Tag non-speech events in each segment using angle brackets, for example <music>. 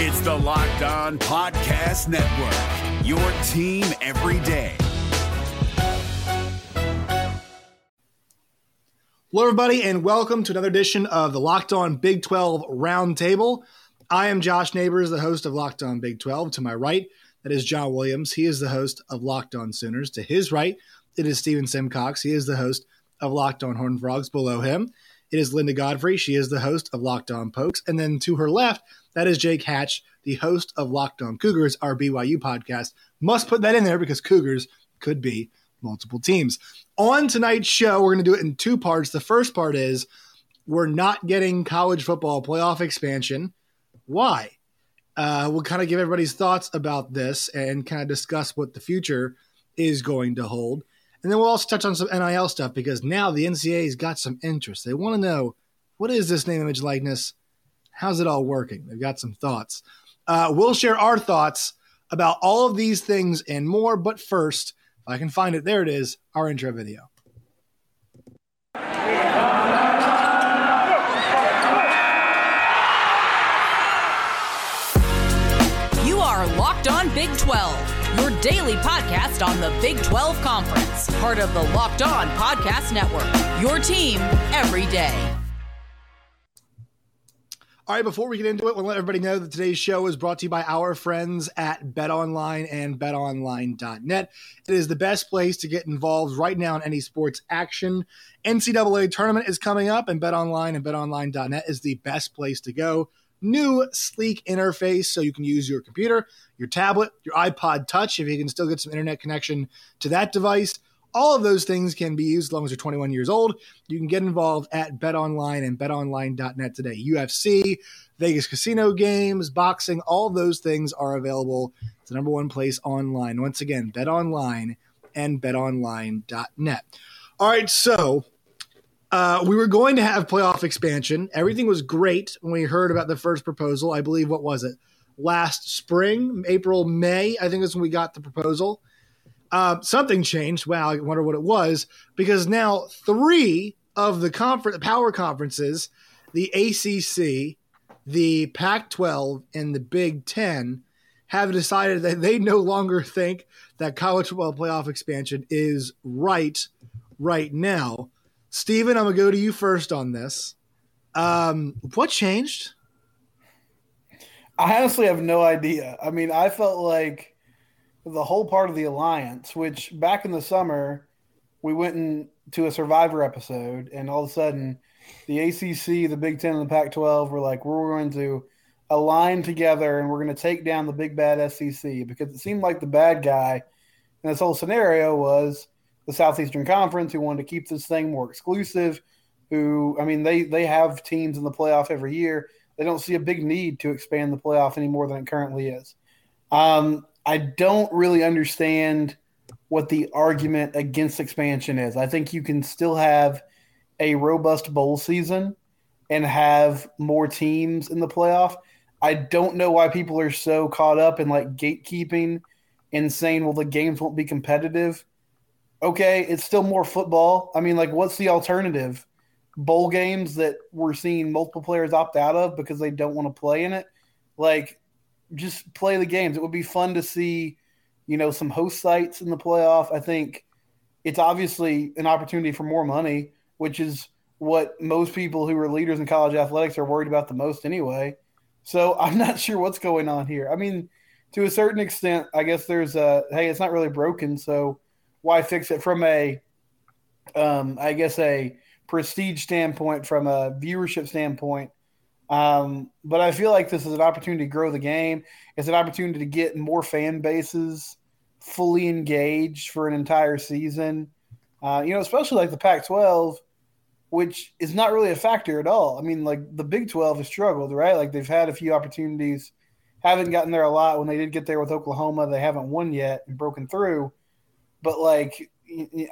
It's the Locked On Podcast Network, your team every day. Hello, everybody, and welcome to another edition of the Locked On Big 12 Roundtable. I am Josh Neighbors, the host of Locked On Big 12. To my right, that is John Williams. He is the host of Locked On Sooners. To his right, it is Stephen Simcox. He is the host of Locked On Horned Frogs. Below him, it is Linda Godfrey. She is the host of Locked On Pokes. And then to her left, that is Jake Hatch, the host of Locked On Cougars, our BYU podcast. Must put that in there because Cougars could be multiple teams. On tonight's show, we're going to do it in two parts. The first part is we're not getting college football playoff expansion. Why? Uh, we'll kind of give everybody's thoughts about this and kind of discuss what the future is going to hold. And then we'll also touch on some NIL stuff because now the NCAA's got some interest. They want to know what is this name, image, likeness? How's it all working? They've got some thoughts. Uh, we'll share our thoughts about all of these things and more. But first, if I can find it, there it is, our intro video. You are Locked On Big 12, your daily podcast on the Big 12 Conference, part of the Locked On Podcast Network. Your team every day. All right, before we get into it, we'll let everybody know that today's show is brought to you by our friends at BetOnline and BetOnline.net. It is the best place to get involved right now in any sports action. NCAA tournament is coming up, and BetOnline and BetOnline.net is the best place to go. New sleek interface so you can use your computer, your tablet, your iPod Touch if you can still get some internet connection to that device. All of those things can be used as long as you're 21 years old. You can get involved at BetOnline and BetOnline.net today. UFC, Vegas casino games, boxing, all those things are available. It's the number one place online. Once again, BetOnline and BetOnline.net. All right, so uh, we were going to have playoff expansion. Everything was great when we heard about the first proposal. I believe, what was it? Last spring, April, May, I think is when we got the proposal. Uh, something changed. Wow, I wonder what it was because now three of the power conferences, the ACC, the Pac-12, and the Big Ten, have decided that they no longer think that college football playoff expansion is right right now. Stephen, I'm gonna go to you first on this. Um, what changed? I honestly have no idea. I mean, I felt like the whole part of the alliance, which back in the summer we went into a Survivor episode, and all of a sudden the ACC, the Big Ten, and the Pac-12 were like, we're going to align together and we're going to take down the big bad SEC because it seemed like the bad guy in this whole scenario was the Southeastern Conference, who wanted to keep this thing more exclusive. Who, I mean, they they have teams in the playoff every year. They don't see a big need to expand the playoff any more than it currently is. Um, I don't really understand what the argument against expansion is. I think you can still have a robust bowl season and have more teams in the playoff. I don't know why people are so caught up in like gatekeeping and saying, well, the games won't be competitive. Okay, it's still more football. I mean, like, what's the alternative? Bowl games that we're seeing multiple players opt out of because they don't want to play in it. Like, just play the games. It would be fun to see, you know, some host sites in the playoff. I think it's obviously an opportunity for more money, which is what most people who are leaders in college athletics are worried about the most anyway. So <laughs> I'm not sure what's going on here. I mean, to a certain extent, I guess there's a hey, it's not really broken, so why fix it from a um, I guess a prestige standpoint, from a viewership standpoint. Um, but I feel like this is an opportunity to grow the game. It's an opportunity to get more fan bases fully engaged for an entire season. Uh, you know, especially like the Pac 12, which is not really a factor at all. I mean, like the Big 12 has struggled, right? Like they've had a few opportunities, haven't gotten there a lot. When they did get there with Oklahoma, they haven't won yet and broken through. But like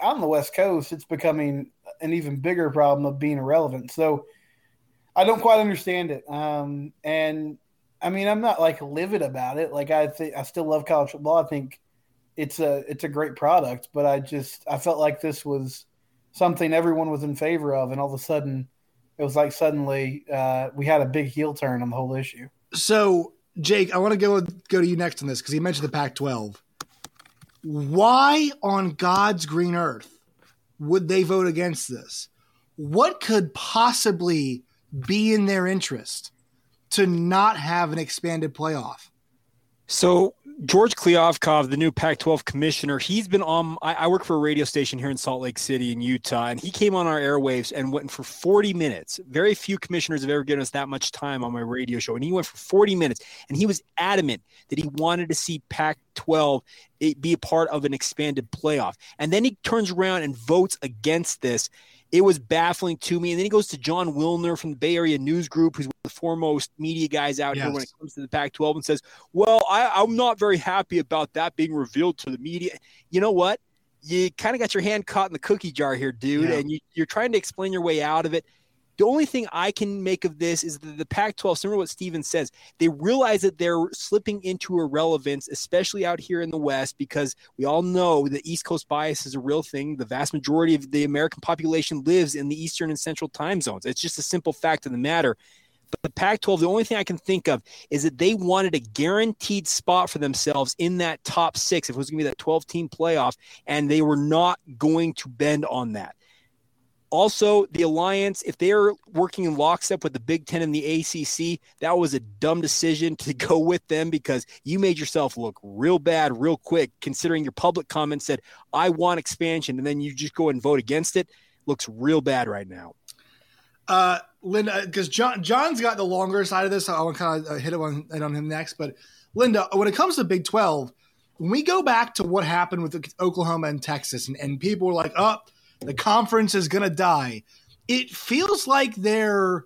on the West Coast, it's becoming an even bigger problem of being irrelevant. So I don't quite understand it. Um, and I mean, I'm not like livid about it. Like I think I still love college football. I think it's a it's a great product, but I just I felt like this was something everyone was in favor of, and all of a sudden, it was like suddenly uh, we had a big heel turn on the whole issue. So Jake, I want to go go to you next on this because you mentioned the Pac-12. Why on God's green earth would they vote against this? What could possibly be in their interest to not have an expanded playoff? So George Kliavkoff, the new Pac-12 commissioner, he's been on. I, I, work for a radio station here in Salt Lake City in Utah, and he came on our airwaves and went for 40 minutes. Very few commissioners have ever given us that much time on my radio show, and he went for 40 minutes, and he was adamant that he wanted to see Pac-12 be a part of an expanded playoff. And then he turns around and votes against this. It was baffling to me. And then he goes to Jon Wilner from the Bay Area News Group, who's one of the foremost media guys out yes. here when it comes to the Pac 12, and says, Well, I, I'm not very happy about that being revealed to the media. You know what? You kind of got your hand caught in the cookie jar here, dude, yeah. and you, you're trying to explain your way out of it. The only thing I can make of this is that the Pac 12, similar to what Stephen says, they realize that they're slipping into irrelevance, especially out here in the West, because we all know the East Coast bias is a real thing. The vast majority of the American population lives in the Eastern and Central time zones. It's just a simple fact of the matter. But the Pac 12, the only thing I can think of is that they wanted a guaranteed spot for themselves in that top six, if it was going to be that 12 team playoff, and they were not going to bend on that. Also, the alliance, if they're working in lockstep with the Big Ten and the ACC, that was a dumb decision to go with them because you made yourself look real bad real quick, considering your public comment said, I want expansion, and then you just go and vote against it. Looks real bad right now. Uh, Linda, because John John's got the longer side of this. I want to kind of hit it on, on him next. But Linda, when it comes to Big 12, when we go back to what happened with Oklahoma and Texas, and, and people were like, oh, the conference is going to die. It feels like their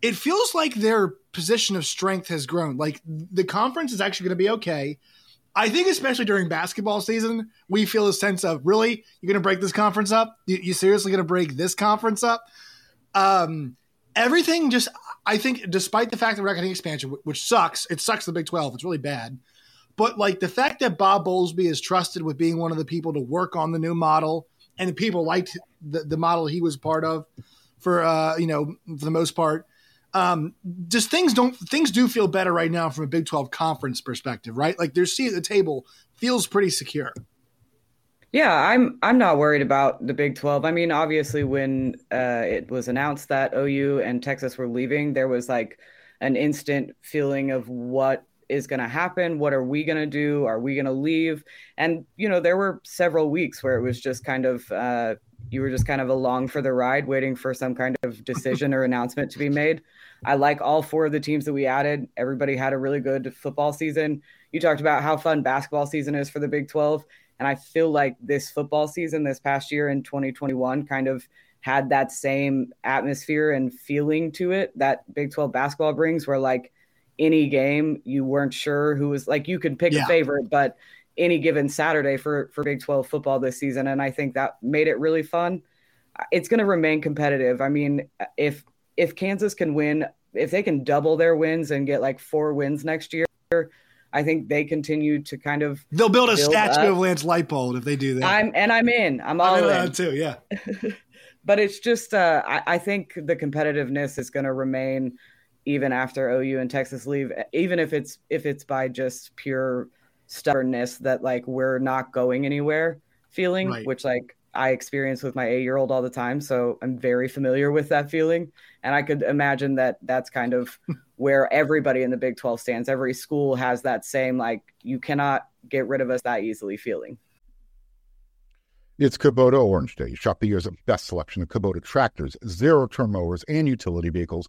it feels like their position of strength has grown. Like the conference is actually going to be okay. I think especially during basketball season, we feel a sense of really you're going to break this conference up. You, you seriously going to break this conference up? Um, everything just I think, despite the fact that we're getting expansion, which sucks, it sucks the Big Twelve. It's really bad. But like the fact that Bob Bowlesby is trusted with being one of the people to work on the new model, and people liked the, the model he was part of for uh, you know for the most part. Um, just things don't things do feel better right now from a Big Twelve conference perspective, right? Like their seat at the table feels pretty secure. Yeah, I'm I'm not worried about the Big 12. I mean, obviously when uh, it was announced that OU and Texas were leaving, there was like an instant feeling of what is going to happen? What are we going to do? Are we going to leave? And, you know, there were several weeks where it was just kind of, uh, you were just kind of along for the ride, waiting for some kind of decision or announcement to be made. I like all four of the teams that we added. Everybody had a really good football season. You talked about how fun basketball season is for the Big 12. And I feel like this football season, this past year in 2021, kind of had that same atmosphere and feeling to it that Big 12 basketball brings, where like any game you weren't sure who was like you could pick yeah. a favorite, but any given Saturday for for Big 12 football this season, and I think that made it really fun. It's going to remain competitive. I mean, if if Kansas can win, if they can double their wins and get like four wins next year, I think they continue to kind of they'll build a build statue up. of Lance Leipold if they do that. I'm and I'm in. I'm all I'm in, in. too. Yeah. <laughs> but it's just uh, I, I think the competitiveness is going to remain even after OU and Texas leave, even if it's if it's by just pure stubbornness that like we're not going anywhere feeling, right. which like I experience with my eight year old all the time. So I'm very familiar with that feeling. And I could imagine that that's kind of <laughs> where everybody in the Big 12 stands. Every school has that same, like, you cannot get rid of us that easily feeling. It's Kubota Orange Day. Shop the year's best selection of Kubota tractors, zero turn mowers, and utility vehicles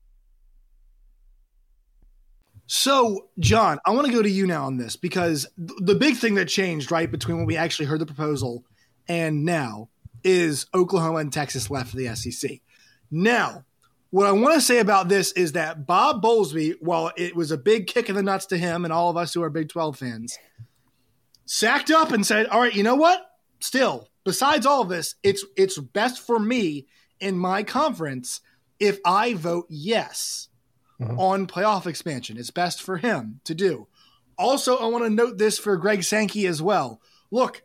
So, John, I want to go to you now on this because the big thing that changed, right, between when we actually heard the proposal and now is Oklahoma and Texas left the SEC. Now, what I want to say about this is that Bob Bowlesby, while it was a big kick in the nuts to him and all of us who are Big 12 fans, sacked up and said, All right, you know what? still, besides all of this, it's it's best for me in my conference if I vote yes mm-hmm. on playoff expansion. It's best for him to do. Also, I want to note this for Greg Sankey as well. Look,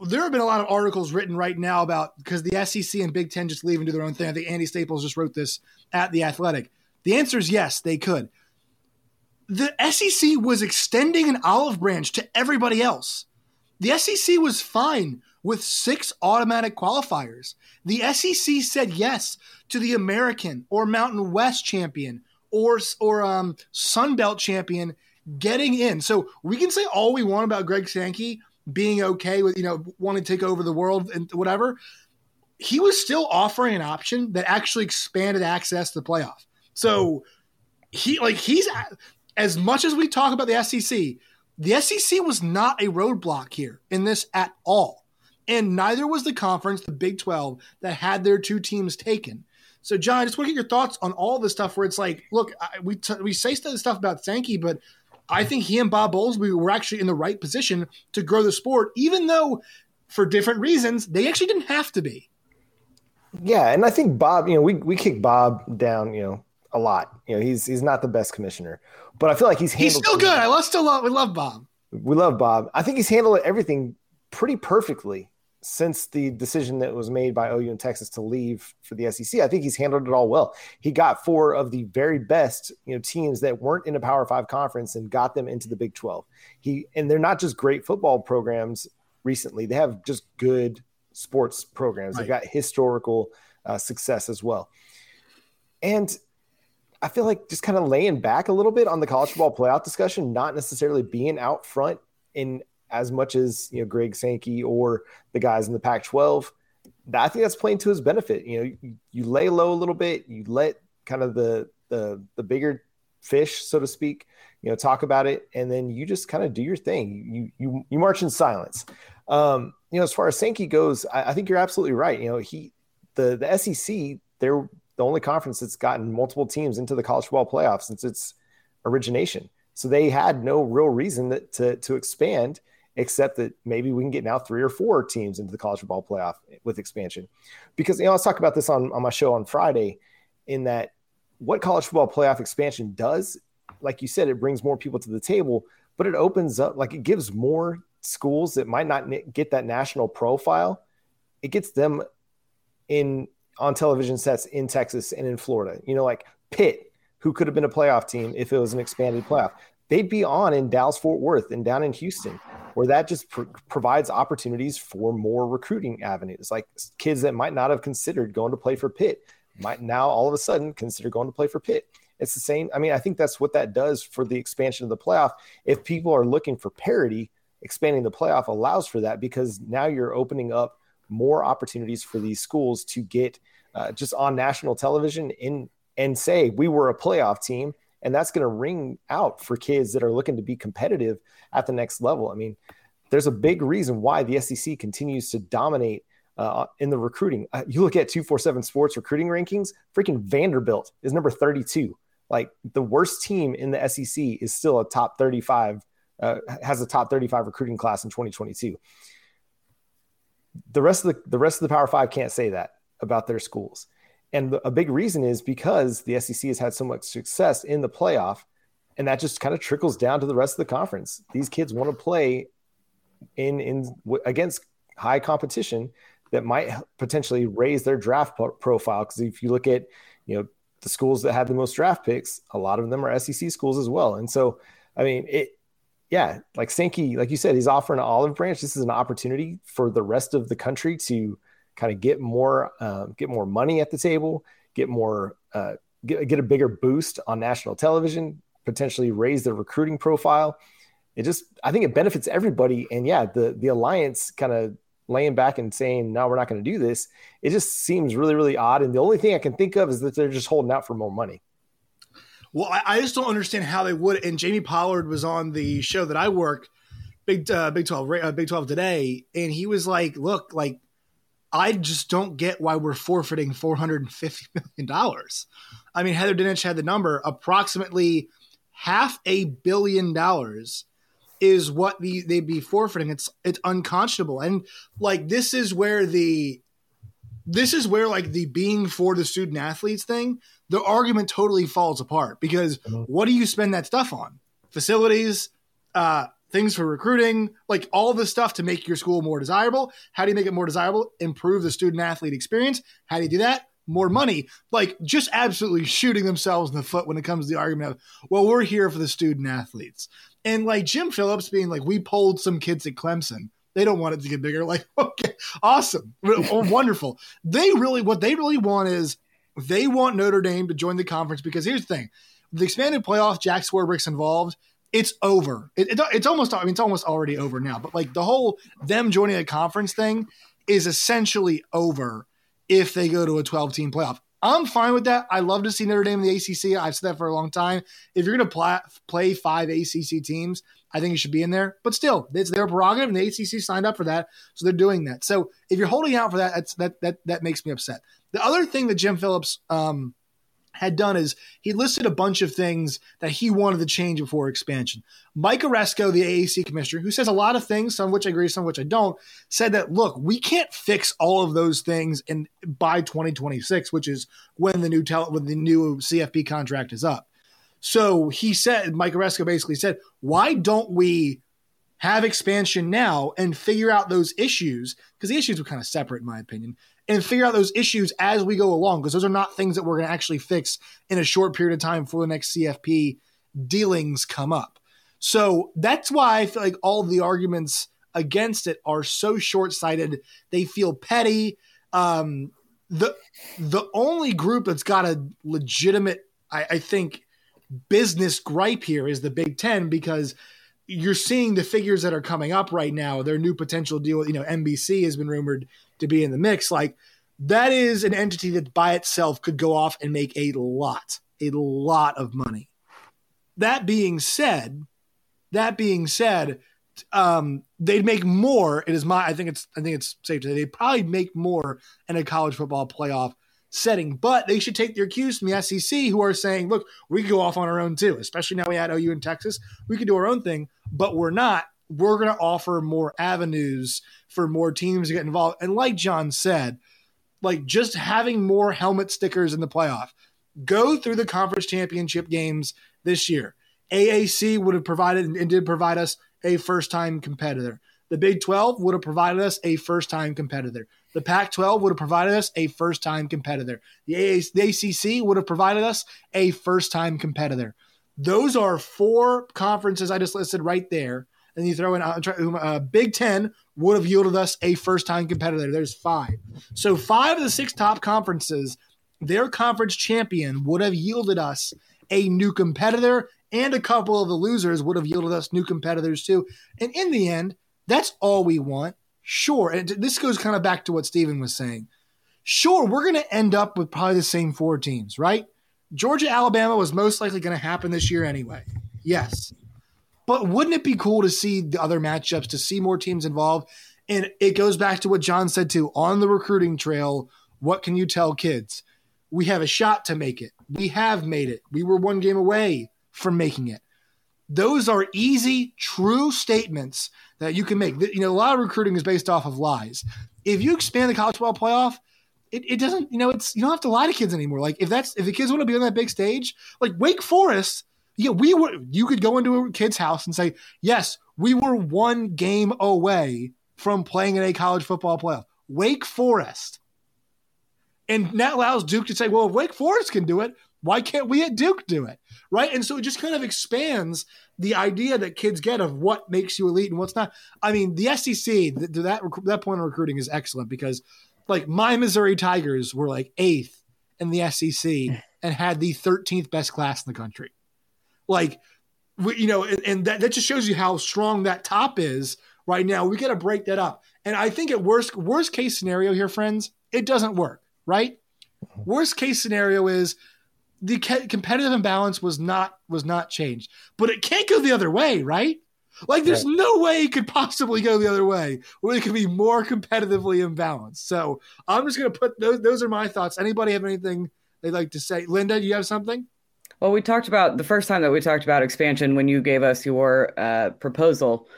there have been a lot of articles written right now about because the SEC and Big Ten just leave and do their own thing. I think Andy Staples just wrote this at the Athletic. The answer is yes, they could. The SEC was extending an olive branch to everybody else. The SEC was fine with six automatic qualifiers. The SEC said yes to the American or Mountain West champion or or um, Sun Belt champion getting in. So we can say all we want about Greg Sankey being okay with you know wanting to take over the world and whatever. He was still offering an option that actually expanded access to the playoff. So he like he's as much as we talk about the SEC, the SEC was not a roadblock here in this at all. And neither was the conference, the Big 12, that had their two teams taken. So, John, I just want to get your thoughts on all this stuff where it's like, look, I, we, t- we say stuff about Sankey, but I think he and Bob Bowlesby were actually in the right position to grow the sport, even though for different reasons they actually didn't have to be. Yeah, and I think Bob, you know, we we kick Bob down, you know, a lot. You know, he's he's not the best commissioner, but I feel like he's he's still good. I love still love we love Bob. We love Bob. I think he's handled everything pretty perfectly since the decision that was made by OU and Texas to leave for the SEC. I think he's handled it all well. He got four of the very best, you know, teams that weren't in a Power 5 conference and got them into the Big 12. He and they're not just great football programs recently. They have just good sports programs. Right. They've got historical uh, success as well. And I feel like just kind of laying back a little bit on the college football playoff discussion, not necessarily being out front in as much as you know Greg Sankey or the guys in the Pac-12. I think that's playing to his benefit. You know, you, you lay low a little bit, you let kind of the the the bigger fish, so to speak, you know, talk about it, and then you just kind of do your thing. You you you march in silence. Um, you know, as far as Sankey goes, I, I think you're absolutely right. You know, he the the SEC they're the only conference that's gotten multiple teams into the college football playoff since its origination. So they had no real reason that, to to expand except that maybe we can get now three or four teams into the college football playoff with expansion. Because you know, let's talk about this on, on my show on Friday, in that what college football playoff expansion does, like you said, it brings more people to the table, but it opens up, like it gives more schools that might not get that national profile, it gets them in on television sets in Texas and in Florida. You know, like Pitt, who could have been a playoff team if it was an expanded playoff. They'd be on in Dallas Fort Worth and down in Houston where that just pr- provides opportunities for more recruiting avenues. Like kids that might not have considered going to play for Pitt might now all of a sudden consider going to play for Pitt. It's the same. I mean, I think that's what that does for the expansion of the playoff. If people are looking for parity, expanding the playoff allows for that because now you're opening up more opportunities for these schools to get uh, just on national television in and say we were a playoff team and that's going to ring out for kids that are looking to be competitive at the next level. I mean, there's a big reason why the SEC continues to dominate uh, in the recruiting. Uh, you look at 247 sports recruiting rankings, freaking Vanderbilt is number 32. Like the worst team in the SEC is still a top 35, uh, has a top 35 recruiting class in 2022. The rest of the, the rest of the Power Five can't say that about their schools. And a big reason is because the SEC has had so much success in the playoff, and that just kind of trickles down to the rest of the conference. These kids want to play in in against high competition that might potentially raise their draft profile. Because if you look at you know the schools that have the most draft picks, a lot of them are SEC schools as well. And so, I mean, it yeah, like Sankey, like you said, he's offering an olive branch. This is an opportunity for the rest of the country to kind of get more um, get more money at the table, get more uh, get, get a bigger boost on national television, potentially raise their recruiting profile. It just I think it benefits everybody. And yeah, the the alliance kind of laying back and saying no, we're not going to do this. It just seems really really odd. And the only thing I can think of is that they're just holding out for more money. Well, I, I just don't understand how they would. And Jamie Pollard was on the show that I work, Big uh, Big Twelve, uh, Big Twelve today, and he was like, "Look, like I just don't get why we're forfeiting $450 million. I mean, Heather Dinich had the number approximately half a billion dollars is what the, they'd be forfeiting. It's it's unconscionable, and like this is where the this is where like the being for the student athletes thing, the argument totally falls apart because Mhm. what do you spend that stuff on? Facilities, uh, things for recruiting, like all the stuff to make your school more desirable. How do you make it more desirable? Improve the student athlete experience. How do you do that? More money. Like just absolutely shooting themselves in the foot when it comes to the argument of, well, we're here for the student athletes. And like Jim Phillips being like, we polled some kids at Clemson. They don't want it to get bigger. <laughs> Like, okay, awesome, Oh, wonderful. They really, what they really want is they want Notre Dame to join the conference because here's the thing: the expanded playoff, Jack Swarbrick's involved. It's over. It, it- it's almost. I mean, it's almost already over now. But like the whole them joining a conference thing is essentially over if they go to a 12 team playoff. I'm fine with that. I love to see Notre Dame in the ACC. I've said that for a long time. If you're going to play, play five ACC teams, I think it should be in there. But still, it's their prerogative, and the ACC signed up for that, so they're doing that. So if you're holding out for that, that that that makes me upset. The other thing that Jim Phillips um, had done is he listed a bunch of things that he wanted to change before expansion. Mike Aresco, the AAC commissioner, who says a lot of things, some of which I agree, some of which I don't, said that look, we can't fix all of those things in by 2026, which is when the new tele, when the new CFP contract is up. So he said, Mike Aresco basically said, why don't we have expansion now and figure out those issues? Because the issues were kind of separate, in my opinion, and figure out those issues as we go along, because those are not things that we're going to actually fix in a short period of time for the next CFP dealings come up. So that's why I feel like all the arguments against it are so short sighted. They feel petty. Um, the the only group that's got a legitimate, I, I think, business gripe here is the Big Ten because you're seeing the figures that are coming up right now. Their new potential deal, you know, NBC has been rumored to be in the mix. Like that is an entity that by itself could go off and make a lot, a lot of money. That being said, that being said, um, they'd make more. It is my, I think it's, I think it's safe to say they'd probably make more in a college football playoff setting, but they should take their cues from the SEC who are saying, look, we could go off on our own too, especially now we had OU in Texas. We could do our own thing, but we're not. We're going to offer more avenues for more teams to get involved. And like John said, like just having more helmet stickers in the playoff, go through the conference championship games this year. AAC would have provided and did provide us a first time competitor. The Big 12 would have provided us a first time competitor. The Pac 12 would have provided us a first time competitor. The, AA, the ACC would have provided us a first time competitor. Those are four conferences I just listed right there. And you throw in uh, uh, Big 10 would have yielded us a first time competitor. There's five. So, five of the six top conferences, their conference champion would have yielded us a new competitor, and a couple of the losers would have yielded us new competitors too. And in the end, that's all we want. Sure. And this goes kind of back to what Stephen was saying. Sure, we're going to end up with probably the same four teams, right? Georgia, Alabama was most likely going to happen this year anyway. Yes. But wouldn't it be cool to see the other matchups, to see more teams involved? And it goes back to what John said too on the recruiting trail. What can you tell kids? We have a shot to make it. We have made it. We were one game away from making it. Those are easy, true statements that you can make. You know, a lot of recruiting is based off of lies. If you expand the college football playoff, it, it doesn't, you know, it's you don't have to lie to kids anymore. Like if that's if the kids want to be on that big stage, like Wake Forest, yeah, we were you could go into a kid's house and say, Yes, we were one game away from playing in a college football playoff. Wake Forest. And that allows Duke to say, well, if Wake Forest can do it, why can't we at Duke do it? Right. And so it just kind of expands the idea that kids get of what makes you elite and what's not. I mean, the SEC, to that, that point of recruiting is excellent because, like, my Missouri Tigers were like eighth in the SEC <laughs> and had the 13th best class in the country. Like, we, you know, and, and that, that just shows you how strong that top is right now. We got to break that up. And I think at worst, worst case scenario here, friends, it doesn't work, right? Mm-hmm. Worst case scenario is the competitive imbalance was not was not changed, but it can't go the other way, right? Like there's right. no way it could possibly go the other way where it could be more competitively imbalanced. So I'm just gonna put those. Those are my thoughts. Anybody have anything they'd like to say? Linda, do you have something? Well, we talked about the first time that we talked about expansion when you gave us your uh, proposal.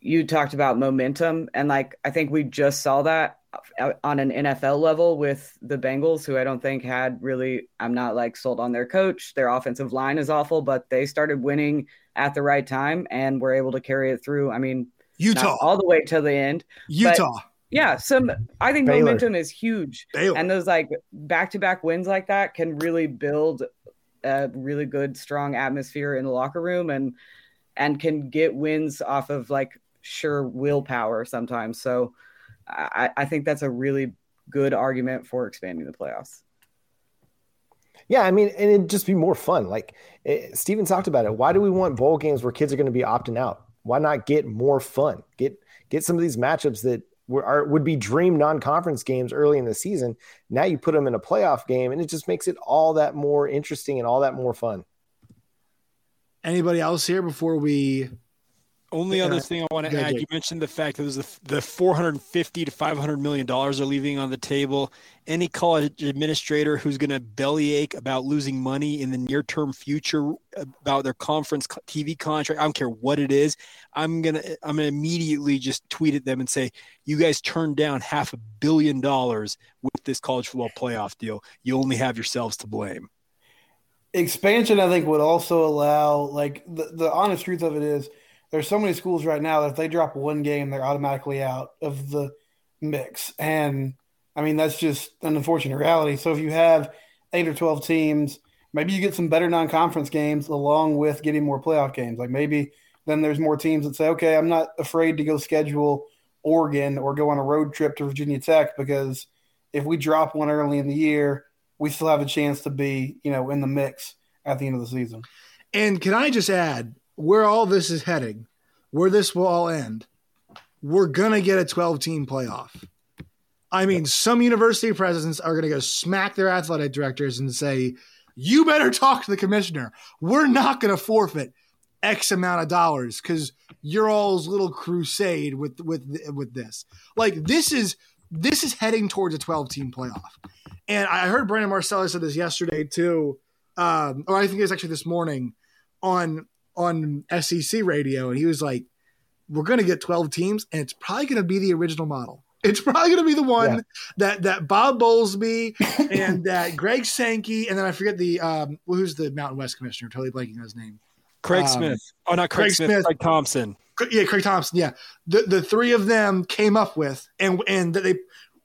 You talked about momentum, and like I think we just saw that Uh, on an NFL level with the Bengals, who I don't think had really. I'm not like sold on their coach. Their offensive line is awful, but they started winning at the right time and were able to carry it through. I mean, Utah all the way to the end. Utah. Yeah, some I think Baylor. momentum is huge, Baylor. and those like back to back wins like that can really build a really good, strong atmosphere in the locker room, and and can get wins off of like sure willpower sometimes. So I, I think that's a really good argument for expanding the playoffs. Yeah, I mean, and it'd just be more fun. Like it, Stephen talked about it. Why do we want bowl games where kids are going to be opting out? Why not get more fun? Get get some of these matchups that were are, would be dream non-conference games early in the season. Now you put them in a playoff game, and it just makes it all that more interesting and all that more fun. Anybody else here before we? Only Yeah. other thing I want to Go, add, Jake. you mentioned the fact that there's the, the 450 to 500 million dollars are leaving on the table. Any college administrator who's going to bellyache about losing money in the near term future about their conference TV contract, I don't care what it is, I'm gonna I'm gonna immediately just tweet at them and say, you guys turned down half a billion dollars with this college football playoff deal. You only have yourselves to blame. expansion i think would also allow like the, the honest truth of it is there's so many schools right now that if they drop one game they're automatically out of the mix. And i mean that's just an unfortunate reality. So if you have eight or 12 teams maybe you get some better non-conference games along with getting more playoff games. Like maybe then there's more teams that say okay i'm not afraid to go schedule oregon or go on a road trip to virginia tech because if we drop one early in the year we still have a chance to be, you know, in the mix at the end of the season. And can I just add where all this is heading, where this will all end? We're gonna get a 12 team playoff. I mean, some university presidents are gonna go smack their athletic directors and say, "You better talk to the commissioner. We're not gonna forfeit X amount of dollars because you're all's little crusade with with with this. Like this is this is heading towards a 12 team playoff. And I heard Brandon Marcellus said this yesterday too, um, or I think it was actually this morning on on SEC radio, and he was like, "We're going to get 12 teams, and it's probably going to be the original model. <laughs> It's probably going to be the one Yeah. that that Bob Bowlesby <laughs> and that Greg Sankey, and then I forget the um, who's the Mountain West commissioner? Totally blanking on his name. Craig Um, Smith. Oh, not Craig, Craig Smith, Smith. Craig Thompson. Yeah, Craig Thompson. Yeah, the the three of them came up with, and and that they.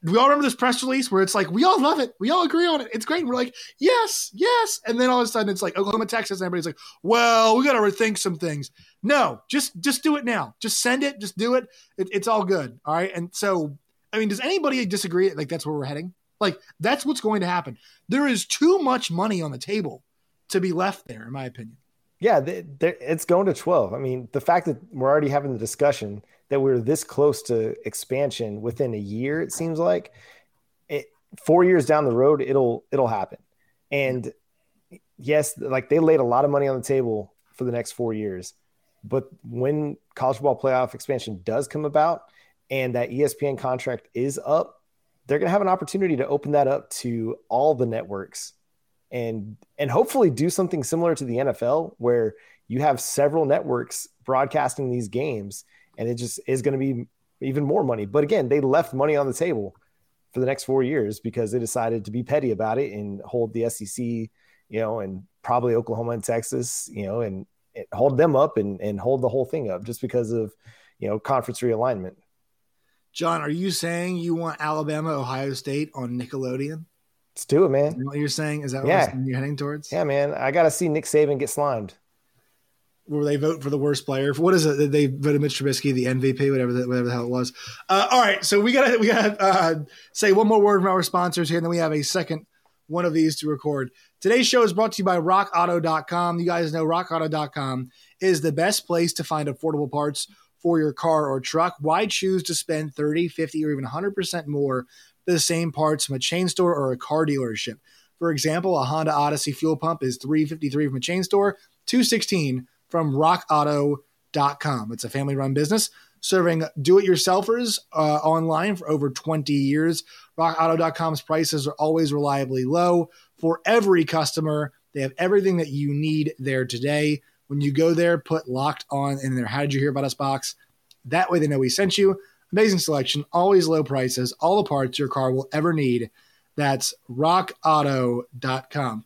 We all remember this press release where it's like we all love it, we all agree on it, it's great. And we're like, yes, yes, and then all of a sudden it's like Oklahoma, Texas, and everybody's like, well, we got to rethink some things. No, just just do it now. Just send it. Just do it. it. It's all good. All right. And so, I mean, does anybody disagree? Like that's where we're heading. Like that's what's going to happen. There is too much money on the table to be left there, in my opinion. Yeah, they, it's going to 12. I mean, the fact that we're already having the discussion that we're this close to expansion within a year, it seems like it, four years down the road, it'll it'll happen. And yes, like they laid a lot of money on the table for the next four years, but when college football playoff expansion does come about and that ESPN contract is up, they're going to have an opportunity to open that up to all the networks and and hopefully do something similar to the NFL where you have several networks broadcasting these games and it just is going to be even more money. But again, they left money on the table for the next 4 years because they decided to be petty about it and hold the SEC, you know, and probably Oklahoma and Texas, you know, and, and hold them up and and hold the whole thing up just because of, you know, conference realignment. John, are you saying you want Alabama, Ohio State on Nickelodeon? Let's do it, man. that what you're saying? Is that Yeah. you're heading towards? Yeah, man. I got to see Nick Saban get slimed. Where they vote for the worst player? What is it? They voted Mitch Trubisky the MVP, whatever the, whatever the hell it was. Uh, all right, so we gotta we gotta uh, say one more word from our sponsors here, and then we have a second one of these to record. Today's show is brought to you by RockAuto.com. You guys know RockAuto.com is the best place to find affordable parts for your car or truck. Why choose to spend 30, 50, or even 100% more for the same parts from a chain store or a car dealership? For example, a Honda Odyssey fuel pump is 353 from a chain store, 216 from rockauto.com. It's a family run business serving do it yourselfers uh, online for over 20 years. RockAuto.com's prices are always reliably low for every customer. They have everything that you need there today. When you go there, put locked on in their How Did You Hear About Us box. That way they know we sent you. Amazing selection, always low prices, all the parts your car will ever need. That's rockauto.com.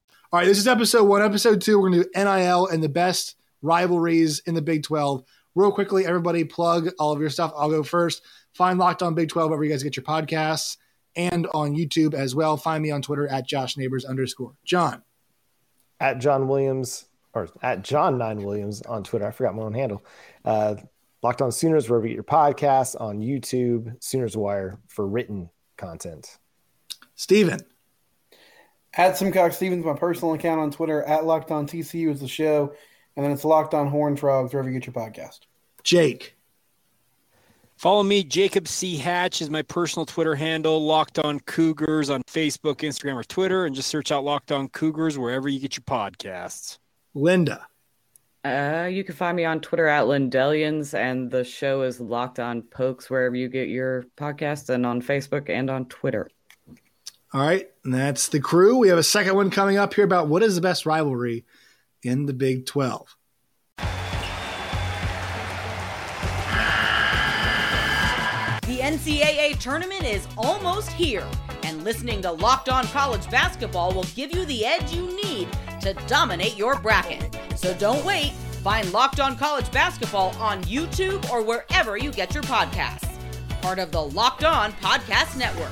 All right, this is episode one. Episode two, we're going to do NIL and the best rivalries in the Big 12. Real quickly, everybody plug all of your stuff. I'll go first. Find Locked On Big 12 wherever you guys get your podcasts and on YouTube as well. Find me on Twitter at Josh Neighbors underscore. John. At John Williams or at John Nine Williams on Twitter. I forgot my own handle. Uh, Locked On Sooners, wherever you get your podcasts on YouTube, Sooners Wire for written content. Stephen. At Simcox Stevens, my personal account on Twitter. At Locked On TCU is the show, and then it's Locked On Horn Frogs wherever you get your podcast. Jake. Follow me, Jacob C. Hatch is my personal Twitter handle. Locked on Cougars on Facebook, Instagram, or Twitter, and just search out Locked on Cougars wherever you get your podcasts. Linda. Uh, you can find me on Twitter at Lindellians, and the show is Locked On Pokes wherever you get your podcasts, and on Facebook and on Twitter. All right, that's the crew. We have a second one coming up here about what is the best rivalry in the Big 12. The NCAA tournament is almost here, and listening to Locked On College Basketball will give you the edge you need to dominate your bracket. So don't wait. Find Locked On College Basketball on YouTube or wherever you get your podcasts. Part of the Locked On Podcast Network.